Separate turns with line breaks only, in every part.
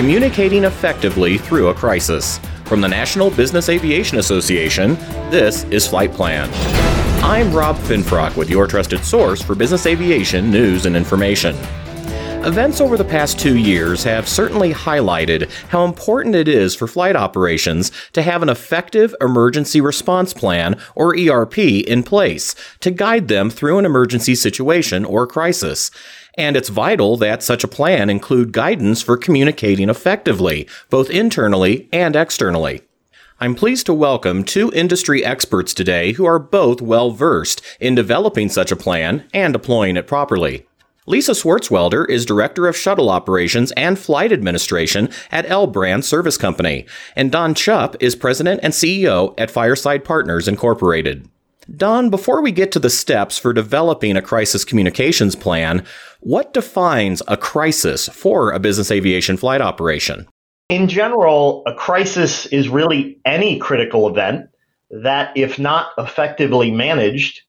Communicating Effectively Through a Crisis. From the National Business Aviation Association, this is Flight Plan. I'm Rob Finfrock with your trusted source for business aviation news and information. Events over the past two years have certainly highlighted how important it is for flight operations to have an effective emergency response plan, or ERP, in place to guide them through an emergency situation or crisis. And it's vital that such a plan include guidance for communicating effectively, both internally and externally. I'm pleased to welcome two industry experts today who are both well versed in developing such a plan and deploying it properly. Lisa Swartzwelder is Director of Shuttle Operations and Flight Administration at L Brand Service Company, and Don Chupp is President and CEO at Fireside Partners Incorporated. Don, before we get to the steps for developing a crisis communications plan, what defines a crisis for a business aviation flight operation?
In general, a crisis is really any critical event that, if not effectively managed,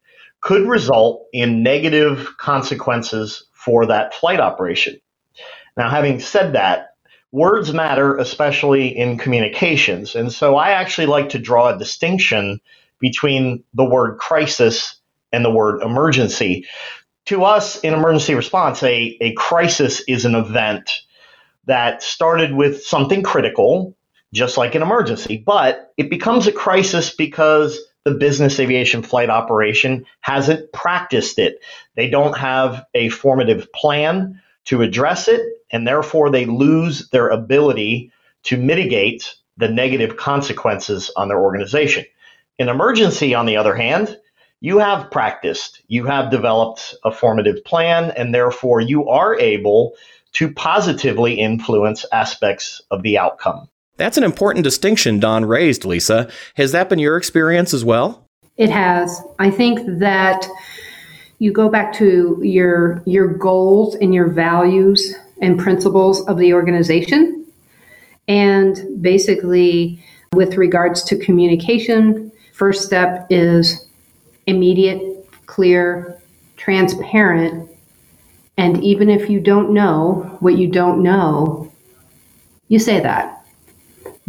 could result in negative consequences for that flight operation. Now, having said that, words matter, especially in communications. And so I actually like to draw a distinction between the word crisis and the word emergency. To us, in emergency response, a, a crisis is an event that started with something critical, just like an emergency, but it becomes a crisis because the business aviation flight operation hasn't practiced it. They don't have a formative plan to address it, and therefore they lose their ability to mitigate the negative consequences on their organization. In emergency, on the other hand, you have practiced, you have developed a formative plan, and therefore you are able to positively influence aspects of the outcome.
That's an important distinction Don raised, Lisa. Has that been your experience as well?
It has. I think that you go back to your your goals and your values and principles of the organization and basically with regards to communication first step is immediate clear transparent and even if you don't know what you don't know you say that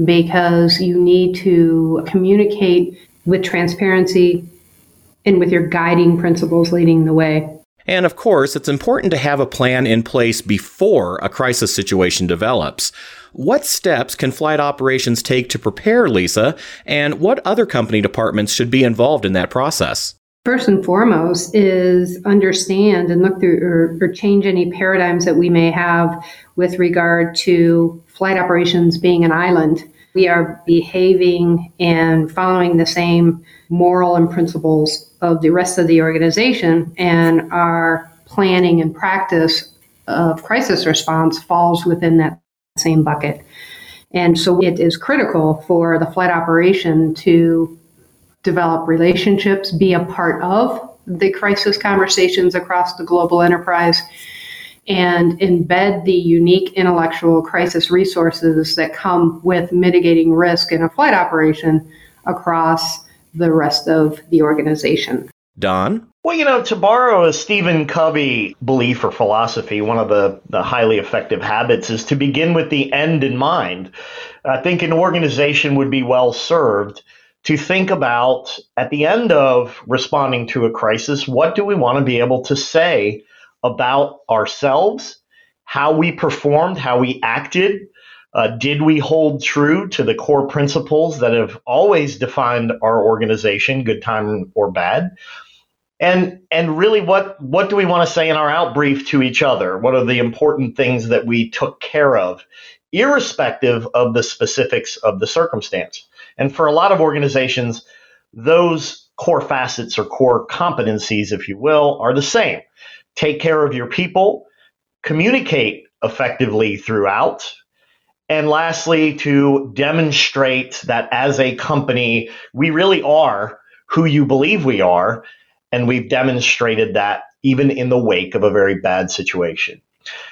because you need to communicate with transparency and with your guiding principles leading the way.
And of course, it's important to have a plan in place before a crisis situation develops. What steps can flight operations take to prepare, Lisa, and what other company departments should be involved in that process?
First and foremost is understand and look through or, or, change any paradigms that we may have with regard to flight operations being an island we are behaving and following the same moral and principles of the rest of the organization, and our planning and practice of crisis response falls within that same bucket. And so it is critical for the flight operation to develop relationships, be a part of the crisis conversations across the global enterprise, and embed the unique intellectual crisis resources that come with mitigating risk in a flight operation across the rest of the organization.
Don?
Well, you know, to borrow a Stephen Covey belief or philosophy, one of the, the highly effective habits is to begin with the end in mind. I think an organization would be well served to think about at the end of responding to a crisis, what do we want to be able to say about ourselves, how we performed, how we acted. Uh, did we hold true to the core principles that have always defined our organization, good time or bad? And and really, what what do we want to say in our outbrief to each other? What are the important things that we took care of, irrespective of the specifics of the circumstance? And for a lot of organizations, those core facets or core competencies, if you will, are the same take care of your people, communicate effectively throughout, and lastly, to demonstrate that as a company, we really are who you believe we are. And we've demonstrated that even in the wake of a very bad situation.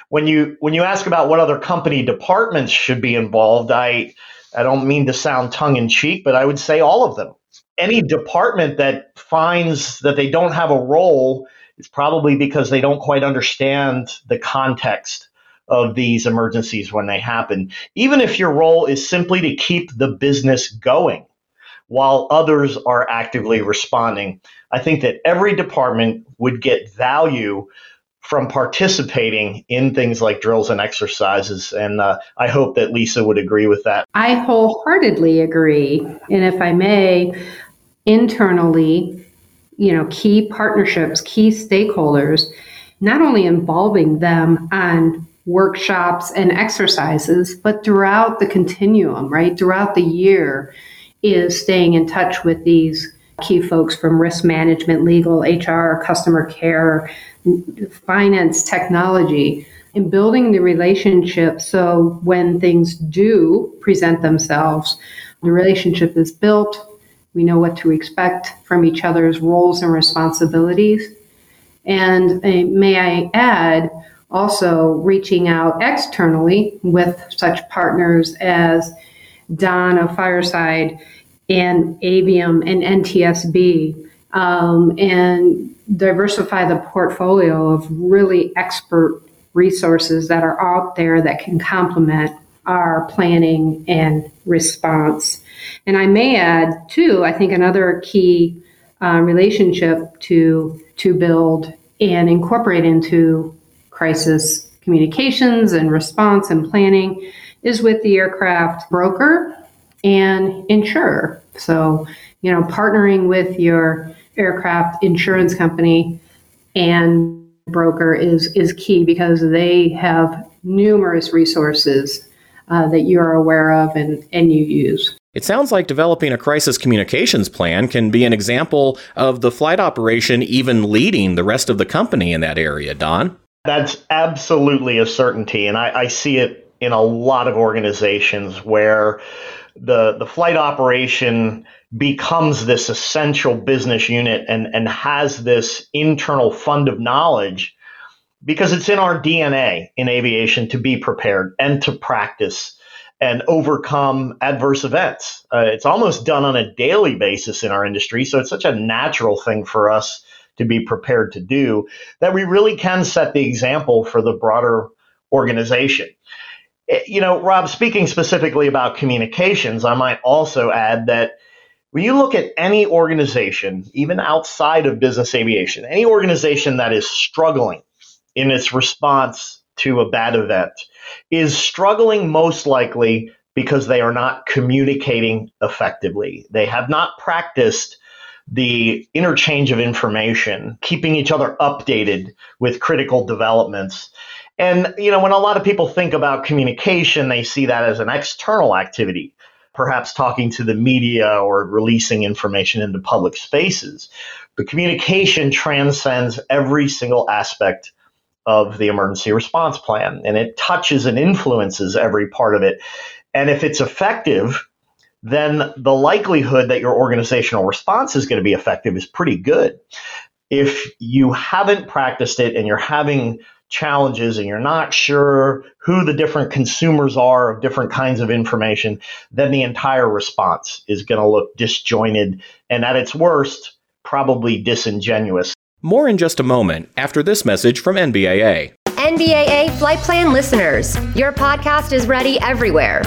When you when you ask about what other company departments should be involved, I I don't mean to sound tongue in cheek, but I would say all of them. Any department that finds that they don't have a role is probably because they don't quite understand the context of these emergencies when they happen, even if your role is simply to keep the business going while others are actively responding. I think that every department would get value from participating in things like drills and exercises. And uh, I hope that Lisa would agree with that.
I wholeheartedly agree. And if I may, internally, you know, key partnerships, key stakeholders, not only involving them on workshops and exercises, but throughout the continuum, right? Throughout the year, is staying in touch with these key folks from risk management, legal, HR, customer care, finance, technology, and building the relationship so when things do present themselves, the relationship is built. We know what to expect from each other's roles and responsibilities. And uh, may I add, also reaching out externally with such partners as Don of Fireside and Avium and NTSB um, and diversify the portfolio of really expert resources that are out there that can complement our planning and response. And I may add, too, I think another key uh, relationship to to build and incorporate into crisis communications and response and planning is with the aircraft broker and insurer. So, you know, partnering with your aircraft insurance company and broker is is key because they have numerous resources uh, that you are aware of and, and you use.
It sounds like developing a crisis communications plan can be an example of the flight operation even leading the rest of the company in that area, Don.
That's absolutely a certainty. And I, I see it in a lot of organizations where the, the flight operation becomes this essential business unit and, and has this internal fund of knowledge because it's in our DNA in aviation to be prepared and to practice and overcome adverse events. Uh, it's almost done on a daily basis in our industry. So it's such a natural thing for us to be prepared to do that we really can set the example for the broader organization. Eh, you know, Rob, speaking specifically about communications, I might also add that when you look at any organization, even outside of business aviation, any organization that is struggling in its response to a bad event is struggling most likely because they are not communicating effectively. They have not practiced the interchange of information, keeping each other updated with critical developments. And, you know, when a lot of people think about communication, they see that as an external activity perhaps talking to the media or releasing information into public spaces. But communication transcends every single aspect of the emergency response plan and it touches and influences every part of it. And if it's effective, then the likelihood that your organizational response is going to be effective is pretty good. If you haven't practiced it and you're having challenges and you're not sure who the different consumers are of different kinds of information, then the entire response is going to look disjointed and at its worst, probably disingenuous.
More in just a moment after this message from NBAA.
NBAA Flight Plan listeners, your podcast is ready everywhere.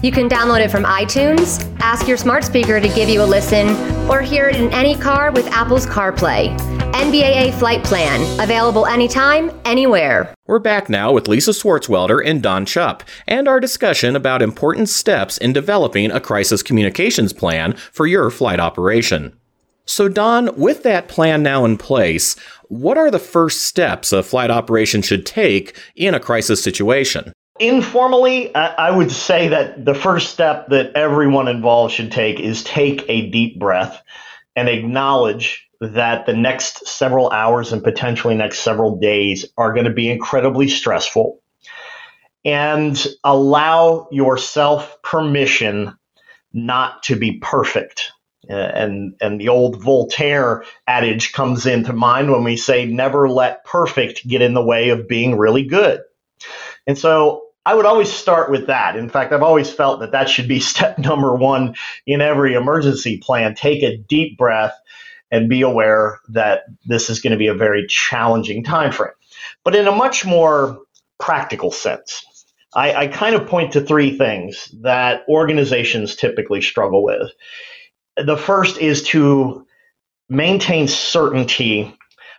You can download it from iTunes, ask your smart speaker to give you a listen, or hear it in any car with Apple's CarPlay. NBAA Flight Plan, available anytime, anywhere.
We're back now with Lisa Swartzwelder and Don Chupp, and our discussion about important steps in developing a crisis communications plan for your flight operation. So, Don, with that plan now in place, what are the first steps a flight operation should take in a crisis situation?
Informally, I would say that the first step that everyone involved should take is take a deep breath and acknowledge that the next several hours and potentially next several days are going to be incredibly stressful and allow yourself permission not to be perfect. Uh, and and the old Voltaire adage comes into mind when we say never let perfect get in the way of being really good. And so I would always start with that. In fact, I've always felt that that should be step number 1 in every emergency plan. Take a deep breath and be aware that this is going to be a very challenging time frame. But in a much more practical sense. I, I kind of point to three things that organizations typically struggle with. The first is to maintain certainty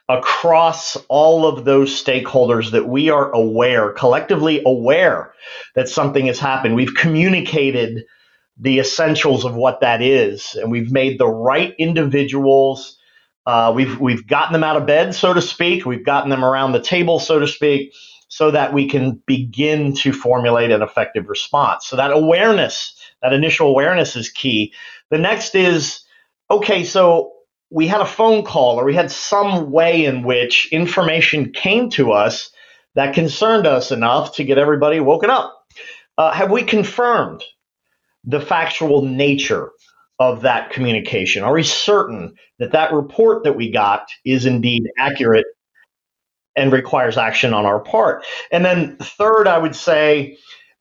across all of those stakeholders that we are aware, collectively aware that something has happened. We've communicated the essentials of what that is, and we've made the right individuals. Uh, we've we've gotten them out of bed, so to speak. We've gotten them around the table, so to speak, so that we can begin to formulate an effective response. So that awareness, that initial awareness, is key. The next is okay. So we had a phone call or we had some way in which information came to us that concerned us enough to get everybody woken up. Uh, have we confirmed the factual nature of that communication? Are we certain that that report that we got is indeed accurate and requires action on our part? And then, third, I would say,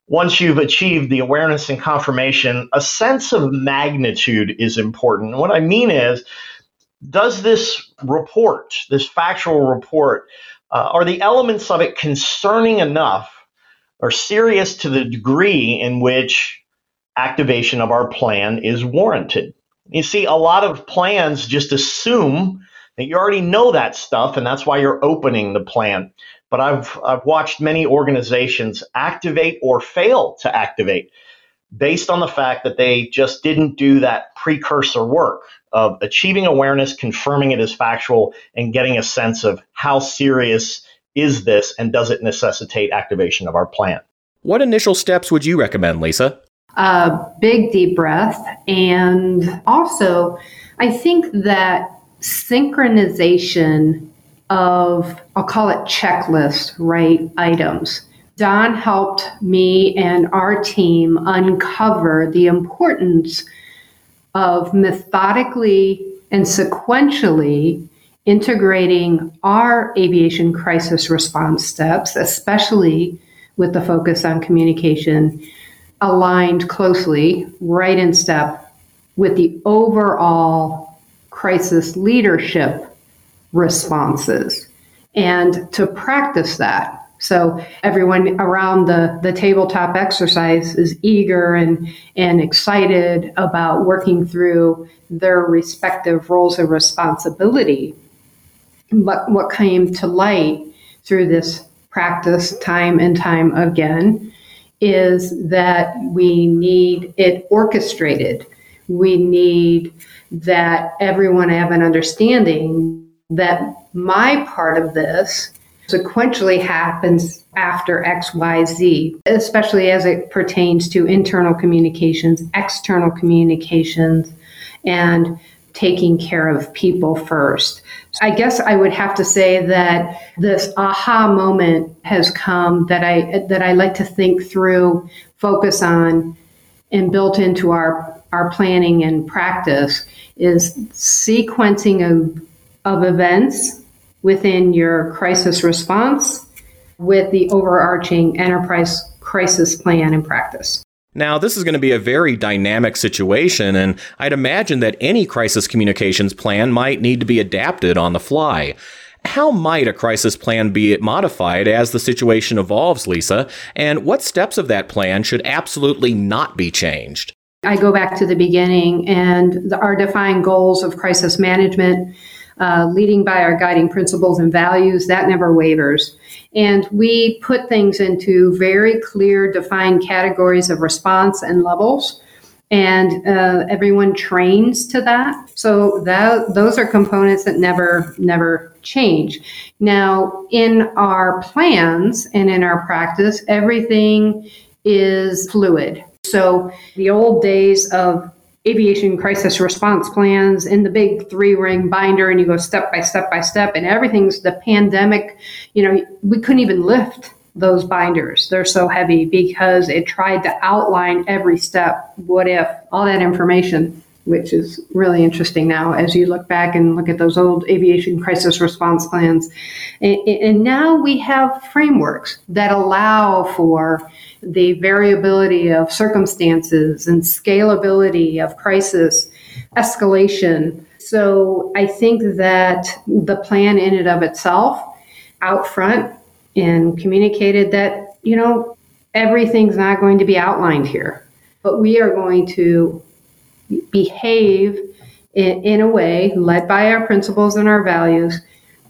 once you've achieved the awareness and confirmation, a sense of magnitude is important. And what I mean is, does this report, this factual report, uh, are the elements of it concerning enough or serious to the degree in which activation of our plan is warranted? You see, a lot of plans just assume that you already know that stuff, and that's why you're opening the plan. But I've, I've watched many organizations activate or fail to activate based on the fact that they just didn't do that precursor work of achieving awareness, confirming it as factual, and getting a sense of how serious is this and does it necessitate activation of our plan.
What initial steps would you recommend, Lisa?
A big deep breath. And also, I think that synchronization of, I'll call it checklist, right, items. Don helped me and our team uncover the importance of methodically and sequentially integrating our aviation crisis response steps, especially with the focus on communication, aligned closely, right in step with the overall crisis leadership responses. And to practice that, so everyone around the, the tabletop exercise is eager and, and excited about working through their respective roles of responsibility. But what came to light through this practice time and time again is that we need it orchestrated. We need that everyone have an understanding that my part of this sequentially happens after XYZ, especially as it pertains to internal communications, external communications, and taking care of people first. I guess I would have to say that this aha moment has come that I that I like to think through, focus on, and built into our our planning and practice is sequencing of of events within your crisis response with the overarching enterprise crisis plan and practice.
Now, this is going to be a very dynamic situation, and I'd imagine that any crisis communications plan might need to be adapted on the fly. How might a crisis plan be modified as the situation evolves, Lisa? And what steps of that plan should absolutely not be changed?
I go back to the beginning and the, our defined goals of crisis management uh, leading by our guiding principles and values, that never wavers. And we put things into very clear, defined categories of response and levels. And uh, everyone trains to that. So that those are components that never never change. Now, in our plans and in our practice, everything is fluid. So the old days of aviation crisis response plans in the big three ring binder and you go step by step by step and everything's the pandemic you know we couldn't even lift those binders they're so heavy because it tried to outline every step what if all that information which is really interesting now as you look back and look at those old aviation crisis response plans. And, and, now we have frameworks that allow for the variability of circumstances and scalability of crisis escalation. So I think that the plan in and of itself out front and communicated that, you know, everything's not going to be outlined here, but we are going to behave in, in a way led by our principles and our values.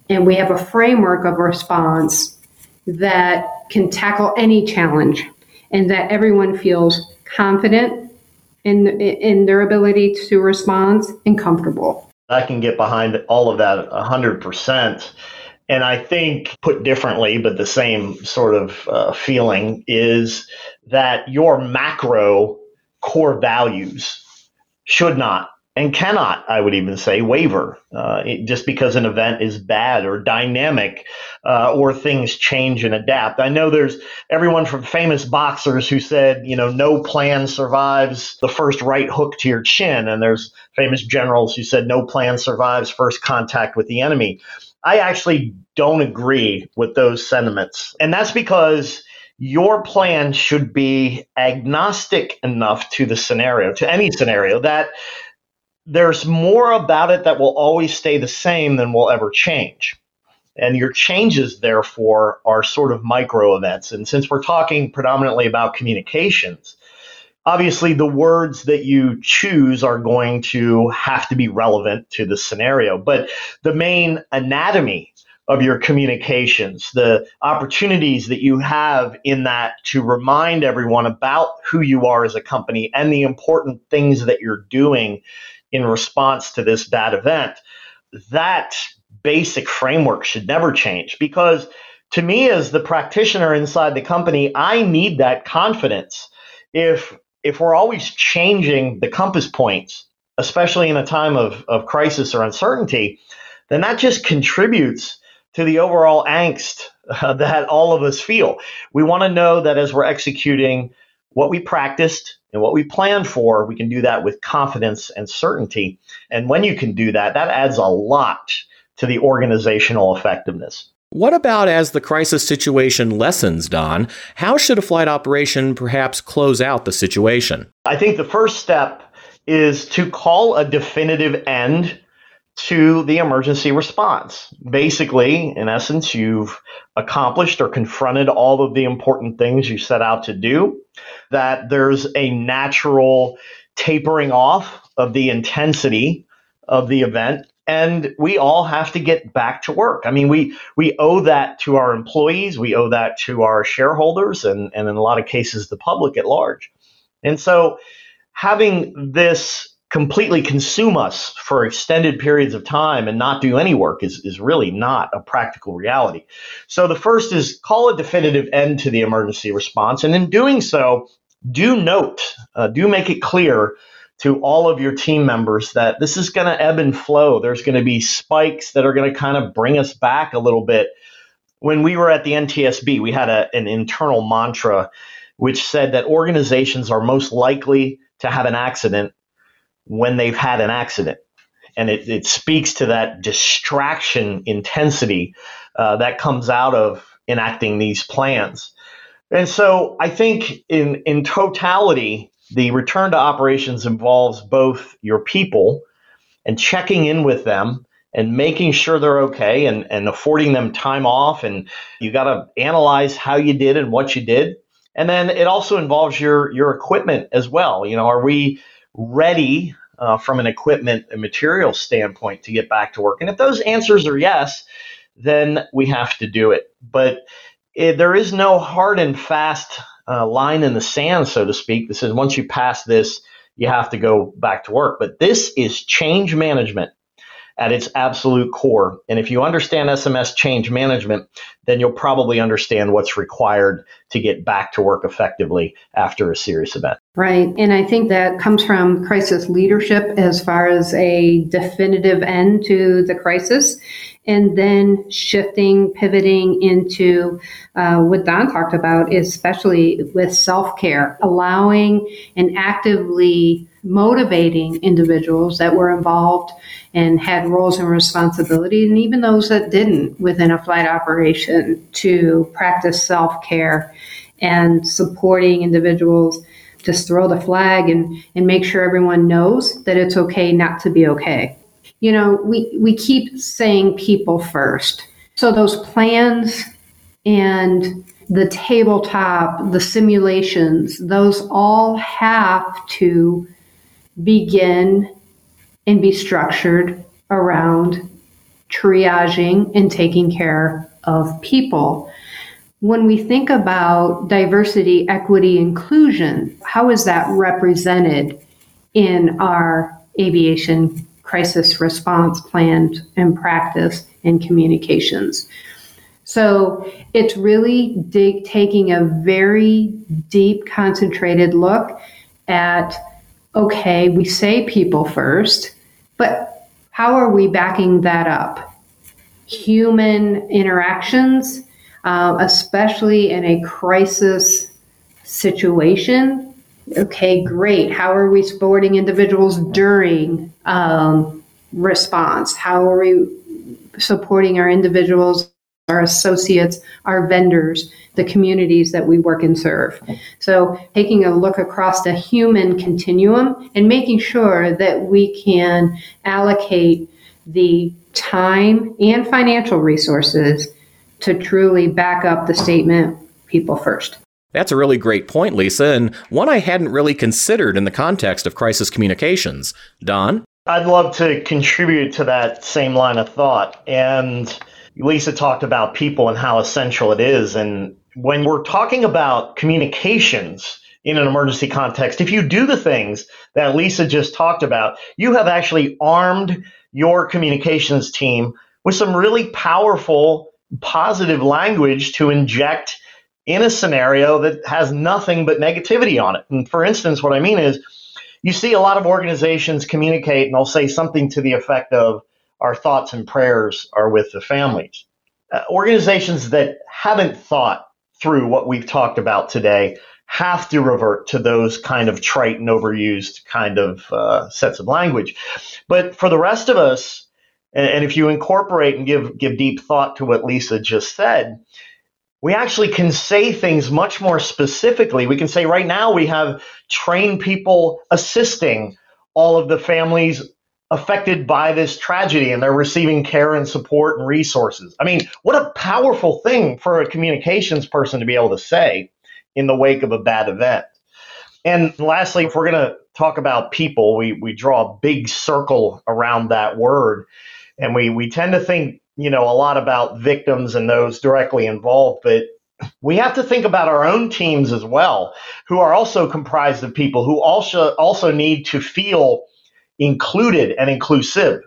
And we have a framework of response that can tackle any challenge and that everyone feels confident in, in their ability to respond and comfortable.
I can get behind all of that 100%. And I think, put differently, but the same sort of uh, feeling, is that your macro core values should not and cannot, I would even say, waver uh, it, just because an event is bad or dynamic uh, or things change and adapt. I know there's everyone from famous boxers who said, you know, no plan survives the first right hook to your chin. And there's famous generals who said, no plan survives first contact with the enemy. I actually don't agree with those sentiments. And that's because your plan should be agnostic enough to the scenario, to any scenario, that there's more about it that will always stay the same than will ever change. And your changes, therefore, are sort of micro events. And since we're talking predominantly about communications, obviously the words that you choose are going to have to be relevant to the scenario. But the main anatomy of your communications, the opportunities that you have in that to remind everyone about who you are as a company and the important things that you're doing in response to this bad event, that basic framework should never change. Because to me as the practitioner inside the company i need that confidence. If if we're always changing the compass points especially in a time of, of crisis or uncertainty then that just contributes to the overall angst uh, that all of us feel. We want to know that as we're executing what we practiced and what we planned for, we can do that with confidence and certainty. And when you can do that, that adds a lot to the organizational effectiveness.
What about as the crisis situation lessens, Don? How should a flight operation perhaps close out the situation?
I think the first step is to call a definitive end to the emergency response. Basically, in essence, you've accomplished or confronted all of the important things you set out to do, that there's a natural tapering off of the intensity of the event and we all have to get back to work. I mean, we we owe that to our employees, we owe that to our shareholders, and and in a lot of cases, the public at large. And so, having this completely consume us for extended periods of time and not do any work is, is really not a practical reality. So the first is call a definitive end to the emergency response. And in doing so, do note, uh, do make it clear to all of your team members that this is going to ebb and flow. There's going to be spikes that are going to kind of bring us back a little bit. When we were at the NTSB, we had a, an internal mantra which said that organizations are most likely to have an accident when they've had an accident. And it, it speaks to that distraction intensity uh, that comes out of enacting these plans. And so I think in, in totality, the return to operations involves both your people and checking in with them and making sure they're okay and, and affording them time off. And you got to analyze how you did and what you did. And then it also involves your, your equipment as well. You know, are we ready uh, from an equipment and material standpoint to get back to work? And if those answers are yes, then we have to do it. But it, there is no hard and fast uh, line in the sand, so to speak. This is once you pass this, you have to go back to work. But this is change management at its absolute core. And if you understand SMS change management, then you'll probably understand what's required to get back to work effectively after a serious event.
Right. And I think that comes from crisis leadership as far as a definitive end to the crisis. And then shifting, pivoting into uh, what Don talked about, especially with self care, allowing and actively motivating individuals that were involved and had roles and responsibility, and even those that didn't within a flight operation to practice self care and supporting individuals just throw the flag and, and make sure everyone knows that it's okay not to be okay. You know, we, we keep saying people first. So those plans and the tabletop, the simulations, those all have to begin and be structured around triaging and taking care of people. When we think about diversity, equity, inclusion, how is that represented in our aviation crisis response plan and practice and communications? So it's really dig- taking a very deep, concentrated look at okay, we say people first, but how are we backing that up? Human interactions, uh, especially in a crisis situation. Okay, great. How are we supporting individuals during um, response? How are we supporting our individuals, our associates, our vendors, the communities that we work and serve? So, taking a look across the human continuum and making sure that we can allocate the time and financial resources to truly back up the statement people first.
That's a really great point, Lisa, and one I hadn't really considered in the context of crisis communications. Don?
I'd love to contribute to that same line of thought. And Lisa talked about people and how essential it is. And when we're talking about communications in an emergency context, if you do the things that Lisa just talked about, you have actually armed your communications team with some really powerful, positive language to inject in a scenario that has nothing but negativity on it. And for instance, what I mean is you see a lot of organizations communicate and they'll say something to the effect of, our thoughts and prayers are with the families. Uh, organizations that haven't thought through what we've talked about today have to revert to those kind of trite and overused kind of uh, sets of language. But for the rest of us, and, and if you incorporate and give give deep thought to what Lisa just said, we actually can say things much more specifically. We can say right now we have trained people assisting all of the families affected by this tragedy and they're receiving care and support and resources. I mean, what a powerful thing for a communications person to be able to say in the wake of a bad event. And lastly, if we're going to talk about people, we, we draw a big circle around that word. And we, we tend to think, you know, a lot about victims and those directly involved, but we have to think about our own teams as well, who are also comprised of people who also also need to feel included and inclusive.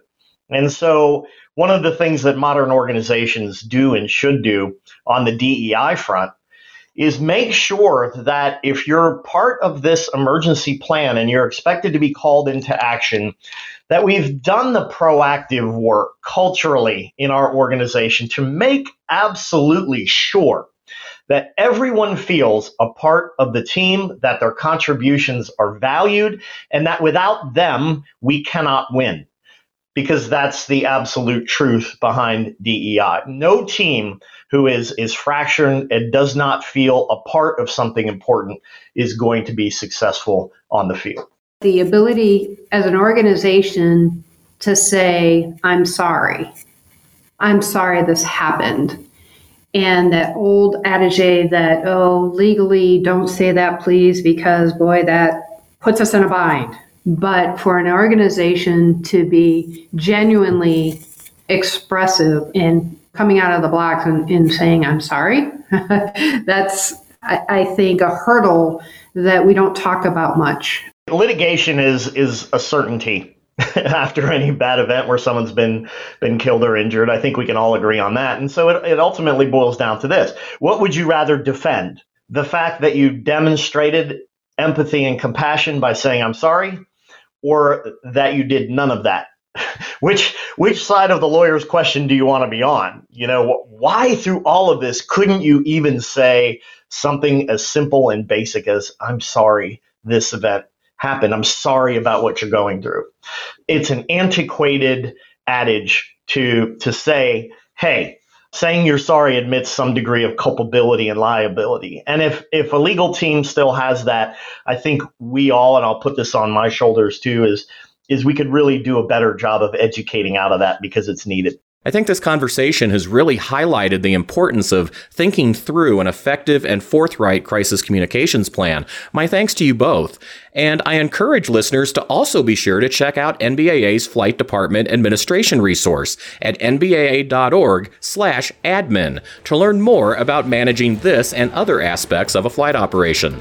And so, one of the things that modern organizations do and should do on the DEI front is make sure that if you're part of this emergency plan and you're expected to be called into action, that we've done the proactive work culturally in our organization to make absolutely sure that everyone feels a part of the team, that their contributions are valued, and that without them, we cannot win. Because that's the absolute truth behind DEI. No team who is, is fractured and does not feel a part of something important is going to be successful on the field.
The ability as an organization to say, I'm sorry. I'm sorry this happened and that old adage that oh legally don't say that please because boy that puts us in a bind. But for an organization to be genuinely expressive and coming out of the blocks and, and saying i'm sorry that's I, I think a hurdle that we don't talk about much.
Litigation is is a certainty after any bad event where someone's been been killed or injured. I think we can all agree on that. And so it, it ultimately boils down to this: What would you rather defend? The fact that you demonstrated empathy and compassion by saying "I'm sorry," or that you did none of that? which which side of the lawyer's question do you want to be on? You know, why through all of this couldn't you even say something as simple and basic as "I'm sorry." This event happened. I'm sorry about what you're going through. It's an antiquated adage to to say, hey, saying you're sorry admits some degree of culpability and liability. And if if a legal team still has that, I think we all, and I'll put this on my shoulders too, is is we could really do a better job of educating out of that because it's needed.
I think this conversation has really highlighted the importance of thinking through an effective and forthright crisis communications plan. My thanks to you both. And I encourage listeners to also be sure to check out NBAA's Flight Department Administration resource at nbaa.org slash admin to learn more about managing this and other aspects of a flight operation.